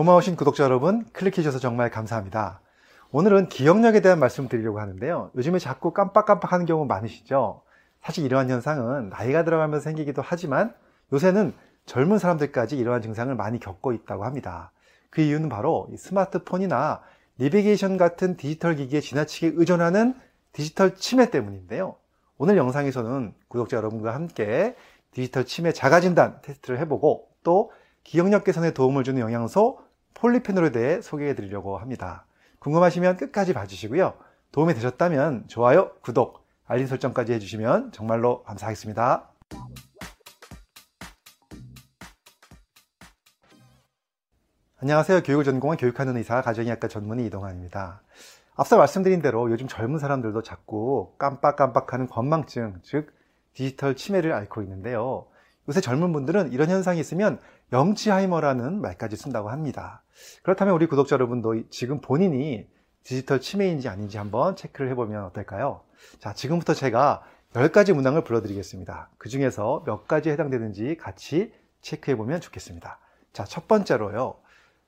고마우신 구독자 여러분, 클릭해주셔서 정말 감사합니다. 오늘은 기억력에 대한 말씀 드리려고 하는데요. 요즘에 자꾸 깜빡깜빡 하는 경우 많으시죠? 사실 이러한 현상은 나이가 들어가면서 생기기도 하지만 요새는 젊은 사람들까지 이러한 증상을 많이 겪고 있다고 합니다. 그 이유는 바로 스마트폰이나 내비게이션 같은 디지털 기기에 지나치게 의존하는 디지털 치매 때문인데요. 오늘 영상에서는 구독자 여러분과 함께 디지털 치매 자가진단 테스트를 해보고 또 기억력 개선에 도움을 주는 영양소 폴리페놀에 대해 소개해 드리려고 합니다. 궁금하시면 끝까지 봐주시고요. 도움이 되셨다면 좋아요, 구독, 알림 설정까지 해주시면 정말로 감사하겠습니다. 안녕하세요. 교육을 전공한 교육하는 의사 가정의학과 전문의 이동환입니다. 앞서 말씀드린 대로 요즘 젊은 사람들도 자꾸 깜빡깜빡하는 건망증, 즉 디지털 치매를 앓고 있는데요. 요새 젊은 분들은 이런 현상이 있으면 영치하이머라는 말까지 쓴다고 합니다. 그렇다면 우리 구독자 여러분도 지금 본인이 디지털 치매인지 아닌지 한번 체크를 해보면 어떨까요? 자, 지금부터 제가 10가지 문항을 불러드리겠습니다. 그 중에서 몇 가지에 해당되는지 같이 체크해보면 좋겠습니다. 자, 첫 번째로요.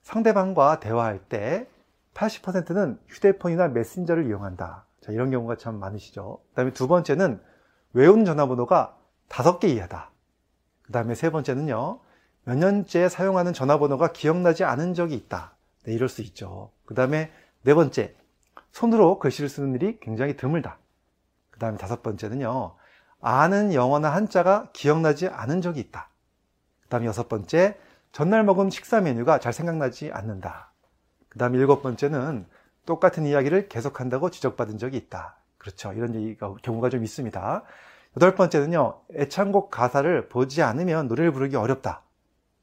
상대방과 대화할 때 80%는 휴대폰이나 메신저를 이용한다. 자, 이런 경우가 참 많으시죠. 그 다음에 두 번째는 외운 전화번호가 다섯 개 이하다. 그 다음에 세 번째는요. 몇 년째 사용하는 전화번호가 기억나지 않은 적이 있다. 네, 이럴 수 있죠. 그 다음에 네 번째, 손으로 글씨를 쓰는 일이 굉장히 드물다. 그 다음에 다섯 번째는요. 아는 영어나 한자가 기억나지 않은 적이 있다. 그 다음에 여섯 번째, 전날 먹은 식사 메뉴가 잘 생각나지 않는다. 그 다음에 일곱 번째는 똑같은 이야기를 계속한다고 지적받은 적이 있다. 그렇죠. 이런 경우가 좀 있습니다. 여덟 번째는요, 애창곡 가사를 보지 않으면 노래를 부르기 어렵다.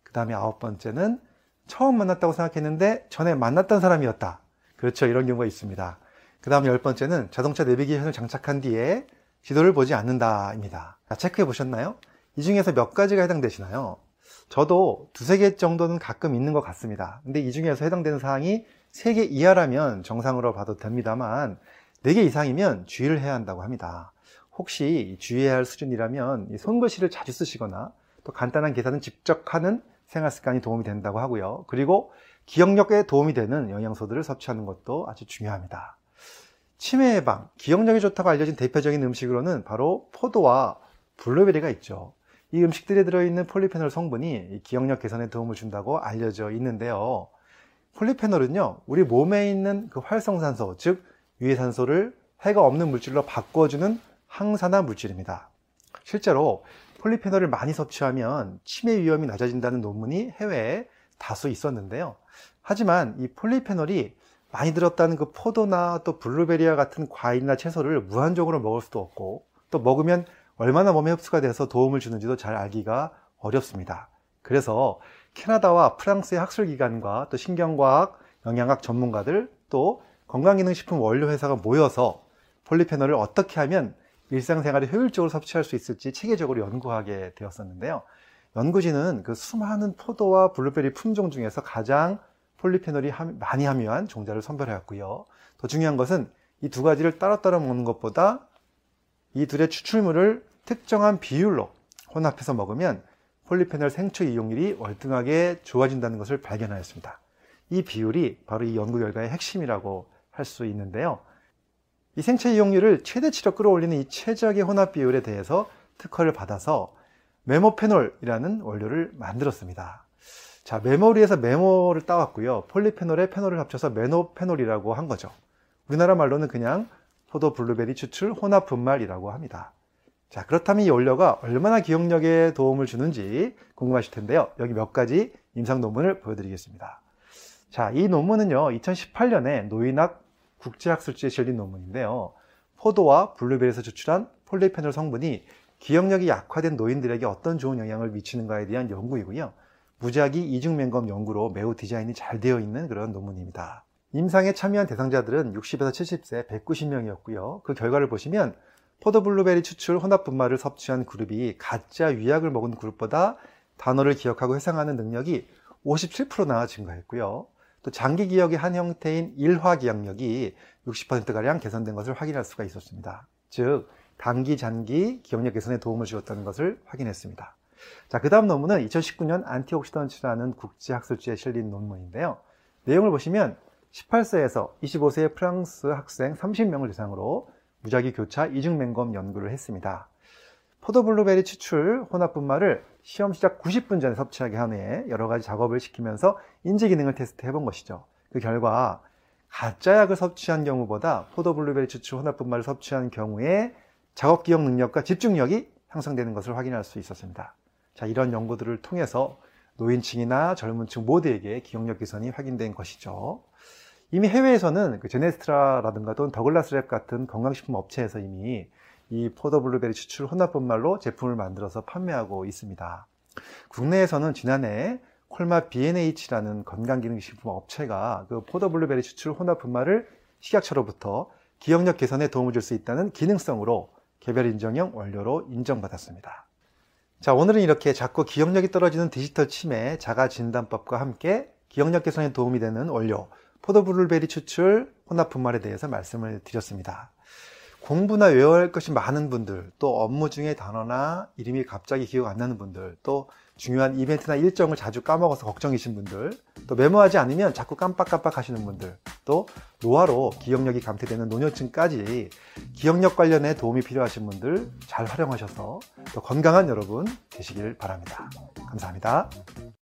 그 다음에 아홉 번째는 처음 만났다고 생각했는데 전에 만났던 사람이었다. 그렇죠. 이런 경우가 있습니다. 그 다음에 열 번째는 자동차 내비게이션을 장착한 뒤에 지도를 보지 않는다입니다. 체크해 보셨나요? 이 중에서 몇 가지가 해당되시나요? 저도 두세 개 정도는 가끔 있는 것 같습니다. 근데 이 중에서 해당되는 사항이 세 개 이하라면 정상으로 봐도 됩니다만 네 개 이상이면 주의를 해야 한다고 합니다. 혹시 주의해야 할 수준이라면 손글씨를 자주 쓰시거나 또 간단한 계산은 직접 하는 생활 습관이 도움이 된다고 하고요. 그리고 기억력에 도움이 되는 영양소들을 섭취하는 것도 아주 중요합니다. 치매 예방, 기억력이 좋다고 알려진 대표적인 음식으로는 바로 포도와 블루베리가 있죠. 이 음식들에 들어있는 폴리페놀 성분이 기억력 개선에 도움을 준다고 알려져 있는데요. 폴리페놀은요, 우리 몸에 있는 그 활성산소, 즉 유해산소를 해가 없는 물질로 바꿔주는 항산화 물질입니다. 실제로 폴리페놀을 많이 섭취하면 치매 위험이 낮아진다는 논문이 해외에 다수 있었는데요. 하지만 이 폴리페놀이 많이 들었다는 그 포도나 또 블루베리와 같은 과일이나 채소를 무한적으로 먹을 수도 없고 또 먹으면 얼마나 몸에 흡수가 돼서 도움을 주는지도 잘 알기가 어렵습니다. 그래서 캐나다와 프랑스의 학술기관과 또 신경과학, 영양학 전문가들 또 건강기능식품 원료회사가 모여서 폴리페놀을 어떻게 하면 일상생활에 효율적으로 섭취할 수 있을지 체계적으로 연구하게 되었었는데요. 연구진은 그 수많은 포도와 블루베리 품종 중에서 가장 폴리페놀이 많이 함유한 종자를 선별하였고요. 더 중요한 것은 이 두 가지를 따로따로 먹는 것보다 이 둘의 추출물을 특정한 비율로 혼합해서 먹으면 폴리페놀 생체 이용률이 월등하게 좋아진다는 것을 발견하였습니다. 이 비율이 바로 이 연구 결과의 핵심이라고 할 수 있는데요. 이 생체 이용률을 최대치로 끌어올리는 이 최적의 혼합 비율에 대해서 특허를 받아서 메모페놀이라는 원료를 만들었습니다. 자, 메모리에서 메모를 따왔고요. 폴리페놀에 페놀을 합쳐서 메모페놀이라고 한 거죠. 우리나라 말로는 그냥 포도 블루베리 추출 혼합 분말이라고 합니다. 자, 그렇다면 이 원료가 얼마나 기억력에 도움을 주는지 궁금하실 텐데요. 여기 몇 가지 임상 논문을 보여드리겠습니다. 자, 이 논문은요, 2018년에 노인학 국제학술지에 실린 논문인데요. 포도와 블루베리에서 추출한 폴리페놀 성분이 기억력이 약화된 노인들에게 어떤 좋은 영향을 미치는가에 대한 연구이고요. 무작위 이중맹검 연구로 매우 디자인이 잘 되어 있는 그런 논문입니다. 임상에 참여한 대상자들은 60에서 70세 190명이었고요. 그 결과를 보시면 포도 블루베리 추출 혼합 분말을 섭취한 그룹이 가짜 위약을 먹은 그룹보다 단어를 기억하고 회상하는 능력이 57%나 증가했고요. 또 장기 기억의 한 형태인 일화 기억력이 60%가량 개선된 것을 확인할 수가 있었습니다. 즉, 단기, 장기 기억력 개선에 도움을 주었다는 것을 확인했습니다. 자, 그 다음 논문은 2019년 안티옥시던츠라는 국제학술지에 실린 논문인데요. 내용을 보시면 18세에서 25세의 프랑스 학생 30명을 대상으로 무작위 교차 이중 맹검 연구를 했습니다. 포도 블루베리 추출 혼합 분말을 시험 시작 90분 전에 섭취하게 한 후에 여러 가지 작업을 시키면서 인지 기능을 테스트해 본 것이죠. 그 결과 가짜 약을 섭취한 경우보다 포도 블루베리 추출 혼합 분말을 섭취한 경우에 작업 기억 능력과 집중력이 향상되는 것을 확인할 수 있었습니다. 자, 이런 연구들을 통해서 노인층이나 젊은 층 모두에게 기억력 개선이 확인된 것이죠. 이미 해외에서는 그 Genestra라든가 또는 Douglas Lab 같은 건강식품 업체에서 이미 이 포도 블루베리 추출 혼합분말로 제품을 만들어서 판매하고 있습니다. 국내에서는 지난해 콜마 B&H라는 건강기능식품 업체가 그 포도 블루베리 추출 혼합분말을 식약처로부터 기억력 개선에 도움을 줄 수 있다는 기능성으로 개별 인정형 원료로 인정받았습니다. 자, 오늘은 이렇게 자꾸 기억력이 떨어지는 디지털 치매 자가 진단법과 함께 기억력 개선에 도움이 되는 원료 포도 블루베리 추출 혼합 분말에 대해서 말씀을 드렸습니다. 공부나 외워야 할 것이 많은 분들, 또 업무 중에 단어나 이름이 갑자기 기억 안 나는 분들, 또 중요한 이벤트나 일정을 자주 까먹어서 걱정이신 분들, 또 메모하지 않으면 자꾸 깜빡깜빡 하시는 분들, 또 노화로 기억력이 감퇴되는 노년층까지 기억력 관련에 도움이 필요하신 분들 잘 활용하셔서 또 건강한 여러분 되시길 바랍니다. 감사합니다.